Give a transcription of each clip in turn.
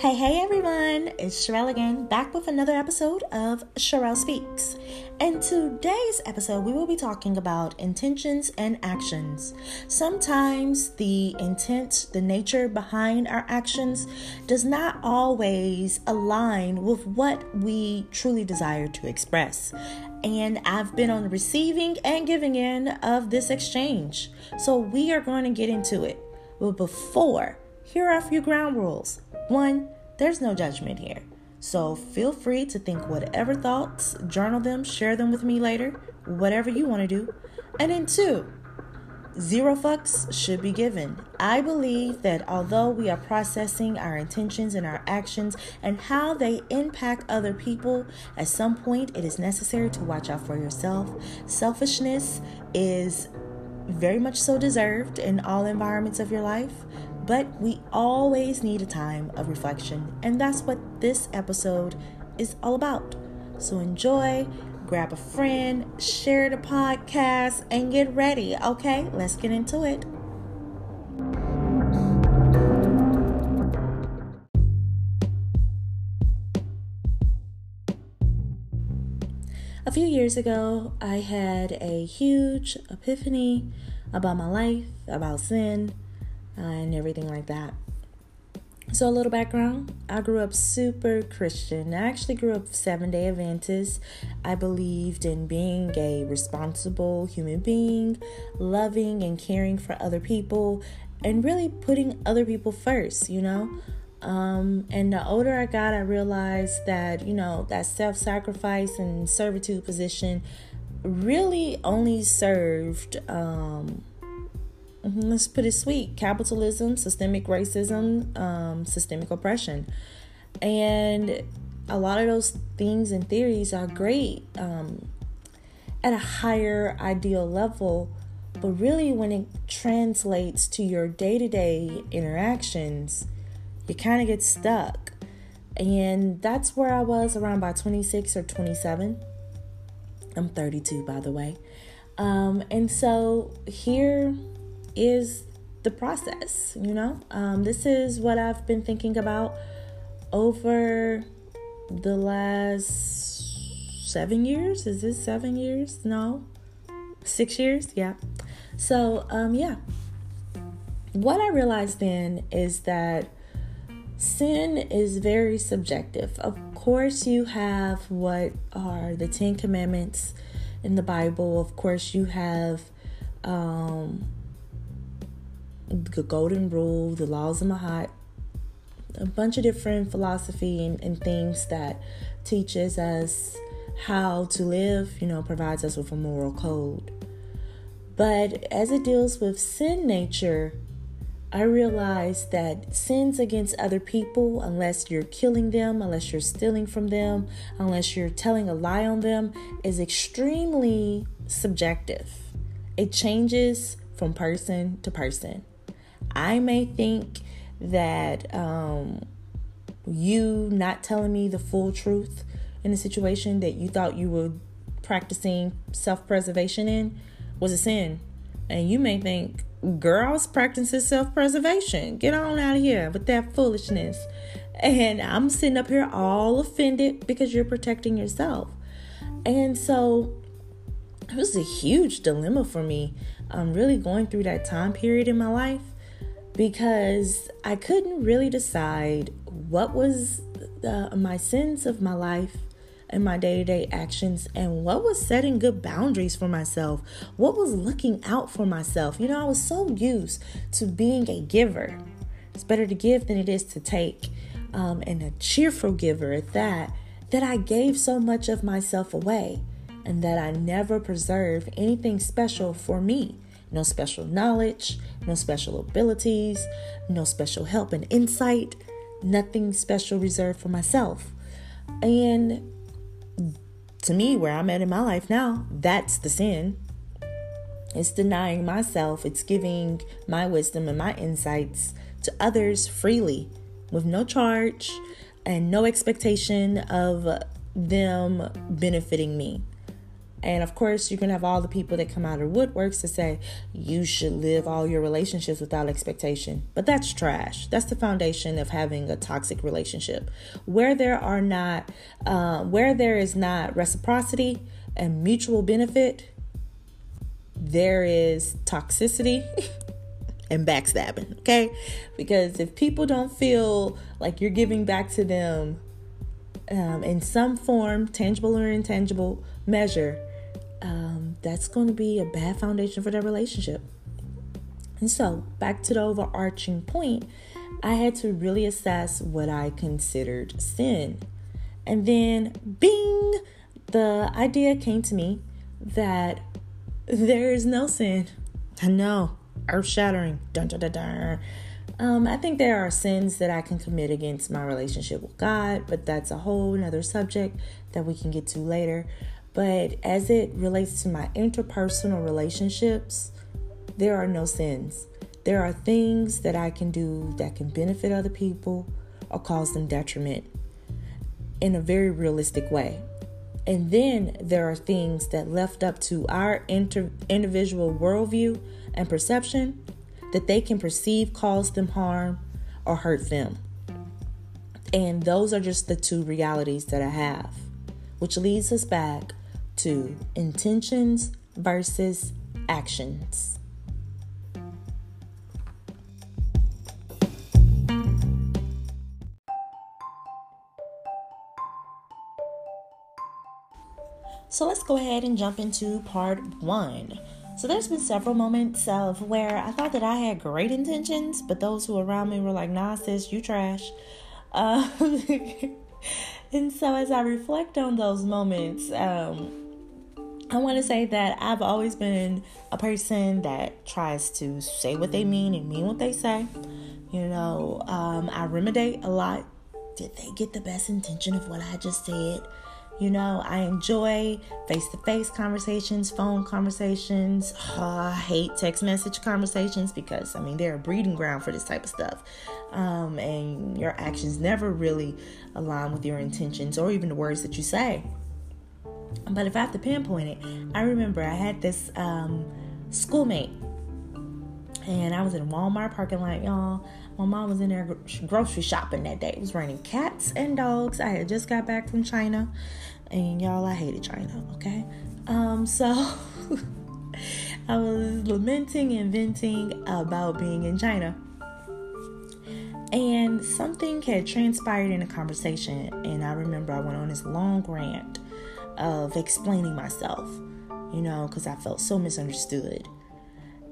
Hey, hey everyone, it's Sherelle again, back with another episode of Sherelle Speaks. In today's episode, we will be talking about intentions and actions. Sometimes the intent, the nature behind our actions, does not always align with what we truly desire to express. And I've been on the receiving and giving end of this exchange. So we are going to get into it. But before, here are a few ground rules. One, there's no judgment here. So feel free to think whatever thoughts, journal them, share them with me later, whatever you want to do. And then two, zero fucks should be given. I believe that although we are processing our intentions and our actions and how they impact other people, at some point it is necessary to watch out for yourself. Selfishness is very much so deserved in all environments of your life. But we always need a time of reflection, and that's what this episode is all about. So enjoy, grab a friend, share the podcast, and get ready. Okay, let's get into it. A few years ago, I had a huge epiphany about my life, about sin, and everything like that. So, a little background I grew up super Christian. I actually grew up seven day Adventist. I believed in being a responsible human being, loving and caring for other people, and really putting other people first, you know. Um, and the older I got, I realized that, you know, that self sacrifice and servitude position really only served um, let's put it sweet capitalism, systemic racism, um, systemic oppression. And a lot of those things and theories are great um, at a higher ideal level, but really when it translates to your day to day interactions, you kind of get stuck. And that's where I was around by 26 or 27. I'm 32, by the way. Um, and so here is the process, you know? Um, this is what I've been thinking about over the last seven years. Is this seven years? No, six years? Yeah. So, um, yeah. What I realized then is that sin is very subjective. Of course, you have what are the Ten Commandments in the Bible, of course, you have. Um, the golden rule, the laws of Ma'at, a bunch of different philosophy and, and things that teaches us how to live, you know, provides us with a moral code. But as it deals with sin nature, I realize that sins against other people, unless you're killing them, unless you're stealing from them, unless you're telling a lie on them, is extremely subjective. It changes from person to person. I may think that um, you not telling me the full truth in a situation that you thought you were practicing self preservation in was a sin. And you may think, girls practicing self preservation. Get on out of here with that foolishness. And I'm sitting up here all offended because you're protecting yourself. And so it was a huge dilemma for me. I'm really going through that time period in my life because I couldn't really decide what was the, my sense of my life and my day to day actions and what was setting good boundaries for myself, what was looking out for myself. You know, I was so used to being a giver. It's better to give than it is to take, um, and a cheerful giver at that, that I gave so much of myself away and that I never preserved anything special for me no special knowledge, no special abilities, no special help and insight, nothing special reserved for myself. And to me, where I'm at in my life now, that's the sin. It's denying myself, it's giving my wisdom and my insights to others freely with no charge and no expectation of them benefiting me. And of course, going to have all the people that come out of woodworks to say you should live all your relationships without expectation. But that's trash. That's the foundation of having a toxic relationship. Where there are not, uh, where there is not reciprocity and mutual benefit, there is toxicity and backstabbing, okay? Because if people don't feel like you're giving back to them um, in some form, tangible or intangible measure, um, that's going to be a bad foundation for their relationship. And so, back to the overarching point, I had to really assess what I considered sin. And then, bing, the idea came to me that there is no sin. I know, earth shattering. Dun, dun, dun, dun. Um, I think there are sins that I can commit against my relationship with God, but that's a whole another subject that we can get to later. But as it relates to my interpersonal relationships, there are no sins. There are things that I can do that can benefit other people or cause them detriment in a very realistic way. And then there are things that left up to our inter- individual worldview and perception that they can perceive cause them harm or hurt them. And those are just the two realities that I have, which leads us back to intentions versus actions. So let's go ahead and jump into part one. So there's been several moments of where I thought that I had great intentions, but those who around me were like, "Nah, sis, you trash." Uh, and so as I reflect on those moments, um, I want to say that I've always been a person that tries to say what they mean and mean what they say. You know, um, I ruminate a lot. Did they get the best intention of what I just said? You know, I enjoy face to face conversations, phone conversations. Oh, I hate text message conversations because, I mean, they're a breeding ground for this type of stuff. Um, and your actions never really align with your intentions or even the words that you say. But if I have to pinpoint it, I remember I had this um, schoolmate, and I was in Walmart parking lot, y'all. My mom was in there grocery shopping that day. It was raining cats and dogs. I had just got back from China, and y'all, I hated China. Okay, um, so I was lamenting and venting about being in China. And something had transpired in a conversation, and I remember I went on this long rant of explaining myself, you know, because I felt so misunderstood.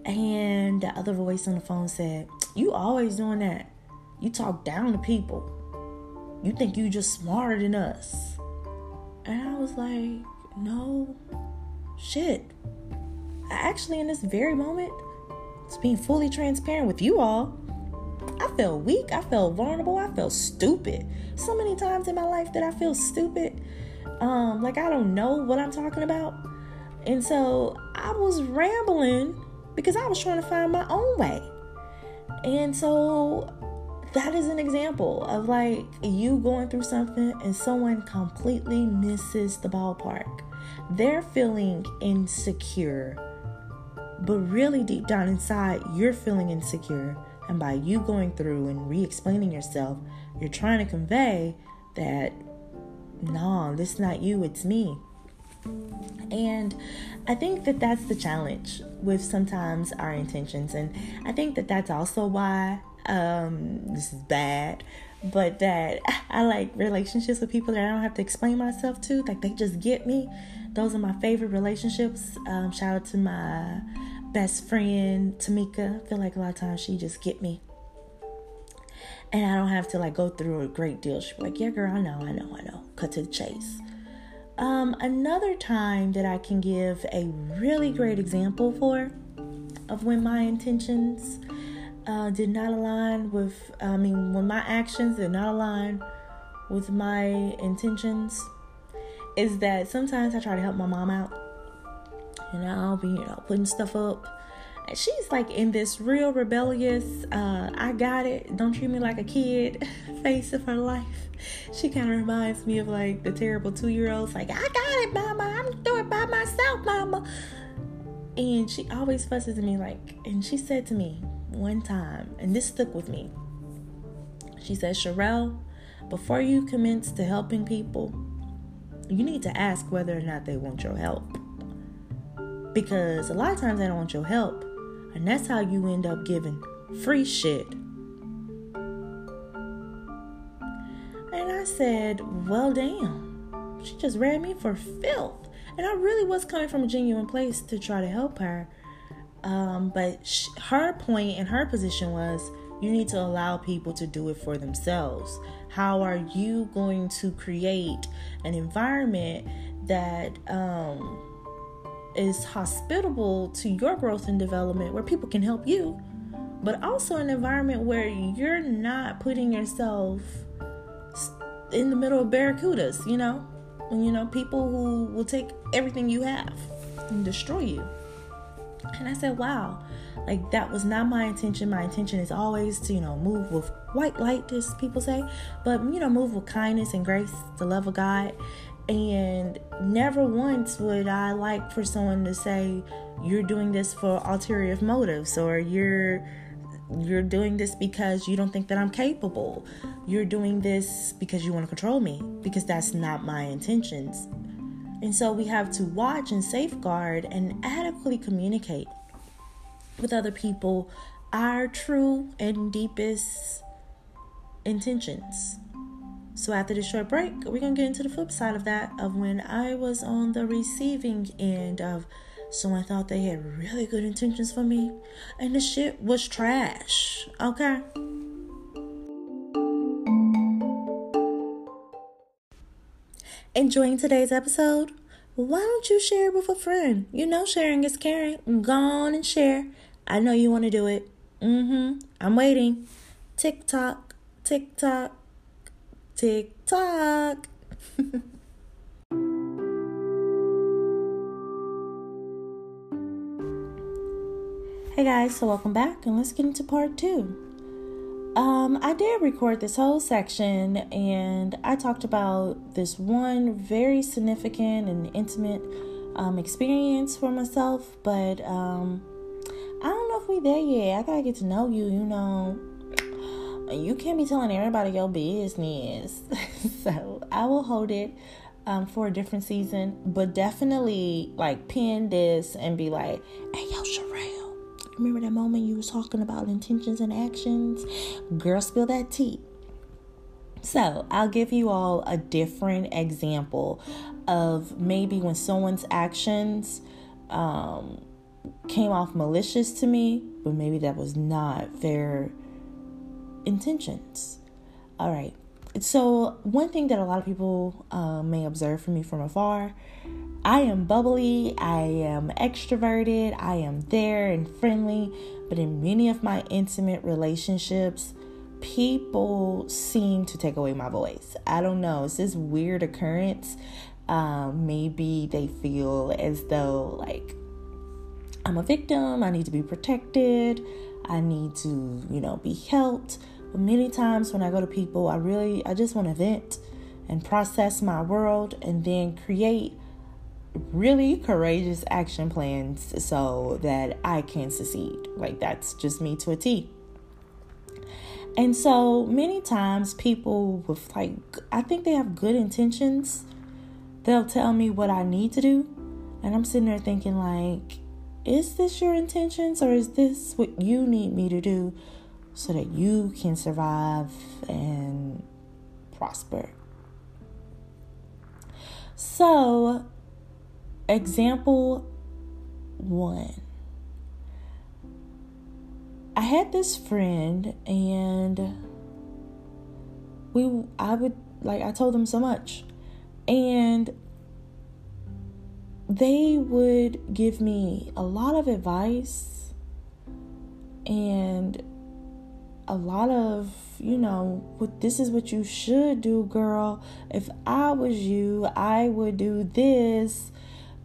And the other voice on the phone said, You always doing that. You talk down to people. You think you just smarter than us. And I was like, No, shit. I actually, in this very moment, it's being fully transparent with you all. I felt weak. I felt vulnerable. I felt stupid. So many times in my life that I feel stupid um, like I don't know what I'm talking about. And so I was rambling because I was trying to find my own way. And so that is an example of like you going through something and someone completely misses the ballpark. They're feeling insecure, but really deep down inside, you're feeling insecure. And by you going through and re explaining yourself, you're trying to convey that no, this is not you, it's me. And I think that that's the challenge with sometimes our intentions. And I think that that's also why um, this is bad, but that I like relationships with people that I don't have to explain myself to. Like they just get me. Those are my favorite relationships. Um, shout out to my best friend, Tamika. I feel like a lot of times she just get me and I don't have to like go through a great deal. Be like, "Yeah, girl, I know, I know, I know." Cut to the chase. Um, another time that I can give a really great example for of when my intentions uh, did not align with, I mean, when my actions did not align with my intentions, is that sometimes I try to help my mom out. You know, I'll be, you know, putting stuff up she's like in this real rebellious uh, i got it don't treat me like a kid face of her life she kind of reminds me of like the terrible two-year-olds like i got it mama i'm doing it by myself, mama. And she always fusses at me like, and she said to me one time, and this stuck with me. She said, Sherelle, before you commence to helping people, you need to ask whether or not they want your help. Because a lot of times they don't want your help. And that's how you end up giving free shit. And I said, well, damn. She just ran me for filth. And I really was coming from a genuine place to try to help her. Um, but she, her point and her position was you need to allow people to do it for themselves. How are you going to create an environment that um, is hospitable to your growth and development where people can help you, but also an environment where you're not putting yourself in the middle of barracudas, you know? you know, people who will take everything you have and destroy you. And I said, wow, like that was not my intention. My intention is always to, you know, move with white light, as people say, but, you know, move with kindness and grace, the love of God. And never once would I like for someone to say, you're doing this for ulterior motives or you're you're doing this because you don't think that I'm capable. You're doing this because you want to control me, because that's not my intentions. And so we have to watch and safeguard and adequately communicate with other people our true and deepest intentions. So after this short break, we're to get into the flip side of that of when I was on the receiving end of someone thought they had really good intentions for me and the shit was trash. Okay? Enjoying today's episode? Why don't you share it with a friend? You know sharing is caring. Go on and share. I know you want to do it. Mm-hmm. I'm waiting. TikTok, TikTok, TikTok, TikTok. hey guys, so welcome back and let's get into part two. Um, I did record this whole section and I talked about this one very significant and intimate um, experience for myself, but um, I don't know if we there yet. I gotta get to know you, you know. You can't be telling everybody your business. so I will hold it um, for a different season, but definitely like pin this and be like, hey, yo, Sherelle Remember that moment you was talking about intentions and actions? Girl, spill that tea. So, I'll give you all a different example of maybe when someone's actions um, came off malicious to me, but maybe that was not their intentions. All right. So, one thing that a lot of people uh, may observe from me from afar I am bubbly, I am extroverted, I am there and friendly, but in many of my intimate relationships, people seem to take away my voice. I don't know, it's this weird occurrence. Um, maybe they feel as though, like, I'm a victim, I need to be protected, I need to, you know, be helped. But many times when I go to people, I really, I just want to vent and process my world and then create really courageous action plans so that I can succeed. Like that's just me to a T. And so many times people with like I think they have good intentions. They'll tell me what I need to do, and I'm sitting there thinking like is this your intentions or is this what you need me to do so that you can survive and prosper? So, Example one. I had this friend and we I would like I told them so much and they would give me a lot of advice and a lot of you know what this is what you should do girl if i was you i would do this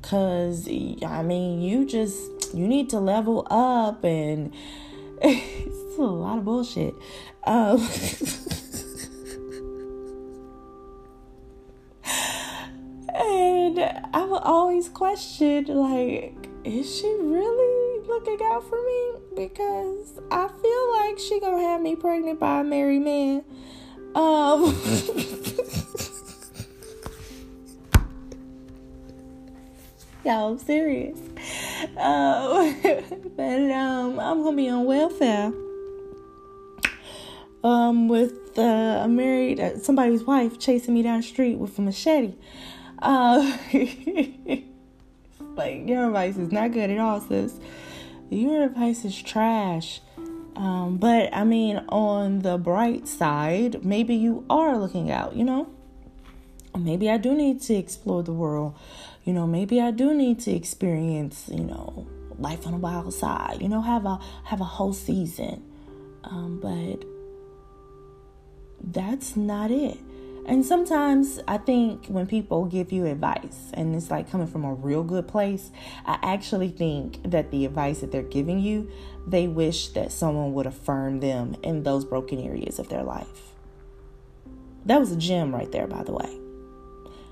Cause I mean, you just you need to level up, and it's a lot of bullshit. Um, and I would always question, like, is she really looking out for me? Because I feel like she gonna have me pregnant by a married man. Um. Y'all, I'm serious. Um, but um, I'm gonna be on welfare. Um, with uh, a married uh, somebody's wife chasing me down the street with a machete. Uh, like your advice is not good at all, sis. Your advice is trash. Um, but I mean, on the bright side, maybe you are looking out. You know, maybe I do need to explore the world. You know, maybe I do need to experience. You know, life on the wild side. You know, have a have a whole season. Um, but that's not it. And sometimes I think when people give you advice and it's like coming from a real good place, I actually think that the advice that they're giving you, they wish that someone would affirm them in those broken areas of their life. That was a gem right there, by the way.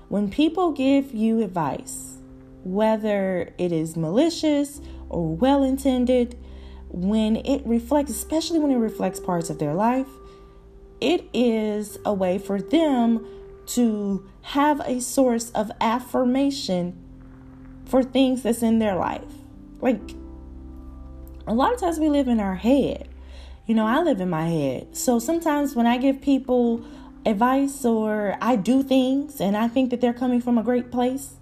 When people give you advice, whether it is malicious or well intended, when it reflects, especially when it reflects parts of their life, it is a way for them to have a source of affirmation for things that's in their life. Like a lot of times we live in our head. You know, I live in my head. So sometimes when I give people advice or I do things and I think that they're coming from a great place,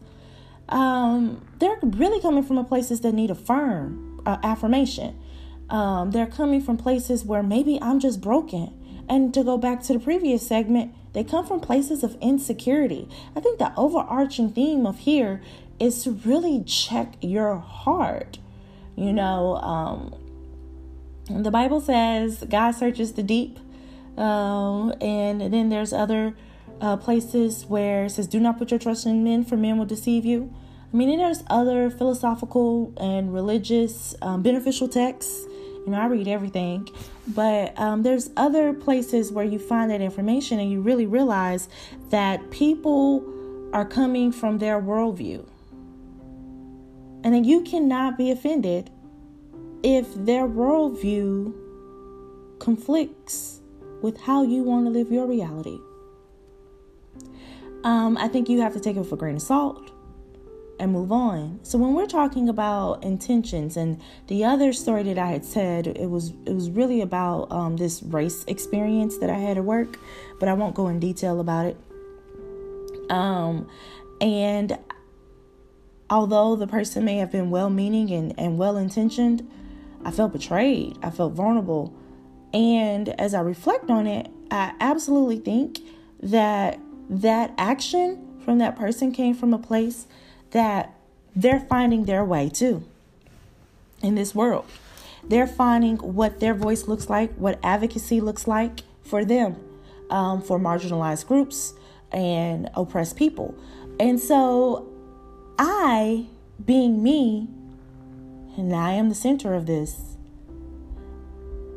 um, they're really coming from a places that need a firm uh, affirmation. Um, they're coming from places where maybe I'm just broken and to go back to the previous segment, they come from places of insecurity. I think the overarching theme of here is to really check your heart. You know, um, the Bible says God searches the deep, um, and then there's other uh, places where it says, "Do not put your trust in men, for men will deceive you." I mean, there's other philosophical and religious um, beneficial texts you know, I read everything, but um, there's other places where you find that information and you really realize that people are coming from their worldview. And then you cannot be offended if their worldview conflicts with how you want to live your reality. Um, I think you have to take it with a grain of salt and move on. So when we're talking about intentions and the other story that I had said, it was it was really about um, this race experience that I had at work, but I won't go in detail about it. Um, and although the person may have been well-meaning and, and well-intentioned, I felt betrayed. I felt vulnerable. And as I reflect on it, I absolutely think that that action from that person came from a place that they're finding their way too in this world. They're finding what their voice looks like, what advocacy looks like for them, um, for marginalized groups and oppressed people. And so, I, being me, and I am the center of this,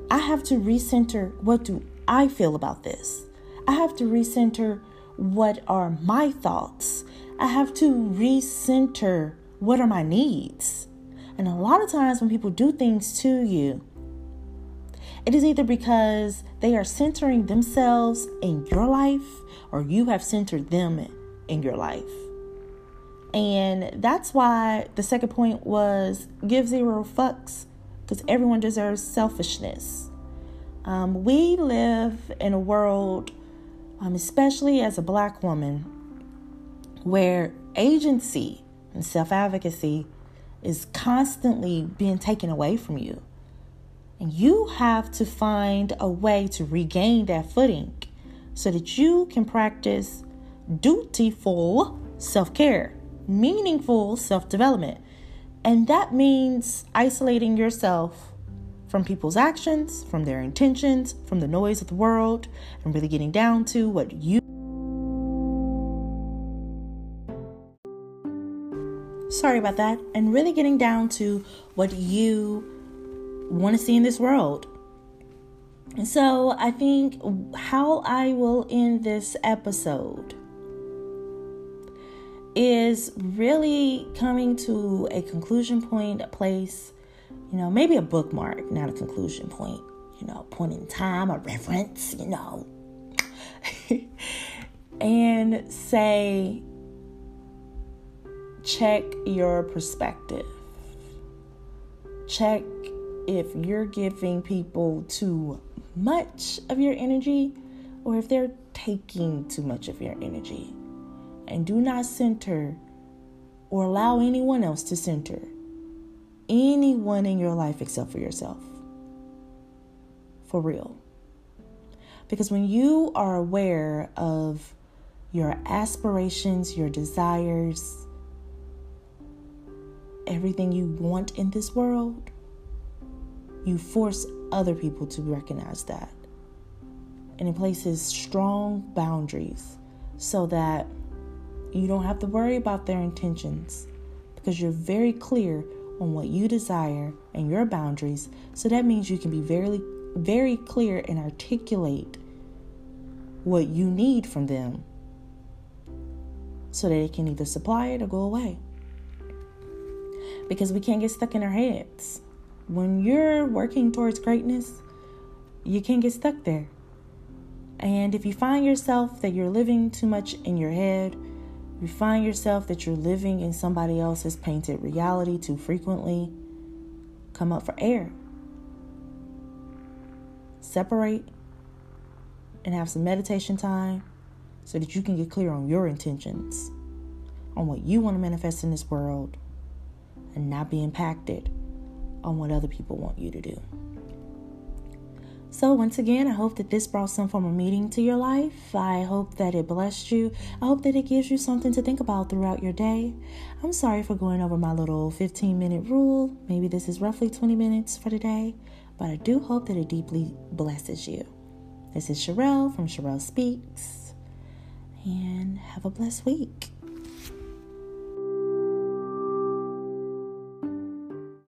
I have to recenter what do I feel about this. I have to recenter what are my thoughts I have to recenter what are my needs. And a lot of times when people do things to you, it is either because they are centering themselves in your life or you have centered them in your life. And that's why the second point was give zero fucks because everyone deserves selfishness. Um, we live in a world, um, especially as a black woman, where agency and self advocacy is constantly being taken away from you. And you have to find a way to regain that footing so that you can practice dutiful self care, meaningful self development. And that means isolating yourself from people's actions, from their intentions, from the noise of the world, and really getting down to what you sorry about that, and really getting down to what you want to see in this world. So I think how I will end this episode is really coming to a conclusion point, a place, you know, maybe a bookmark, not a conclusion point, you know, point in time, a reference, you know, and say, check your perspective. Check if you're giving people too much of your energy or if they're taking too much of your energy. And do not center or allow anyone else to center anyone in your life except for yourself. For real. Because when you are aware of your aspirations, your desires, everything you want in this world, you force other people to recognize that. And it places strong boundaries so that you don't have to worry about their intentions because you're very clear on what you desire and your boundaries. So that means you can be very, very clear and articulate what you need from them so that it can either supply it or go away. Because we can't get stuck in our heads. When you're working towards greatness, you can't get stuck there. And if you find yourself that you're living too much in your head, you find yourself that you're living in somebody else's painted reality too frequently, come up for air. Separate and have some meditation time so that you can get clear on your intentions, on what you want to manifest in this world, and not be impacted on what other people want you to do. So, once again, I hope that this brought some form of meaning to your life. I hope that it blessed you. I hope that it gives you something to think about throughout your day. I'm sorry for going over my little 15 minute rule. Maybe this is roughly 20 minutes for today, but I do hope that it deeply blesses you. This is Sherelle from Sherelle Speaks, and have a blessed week.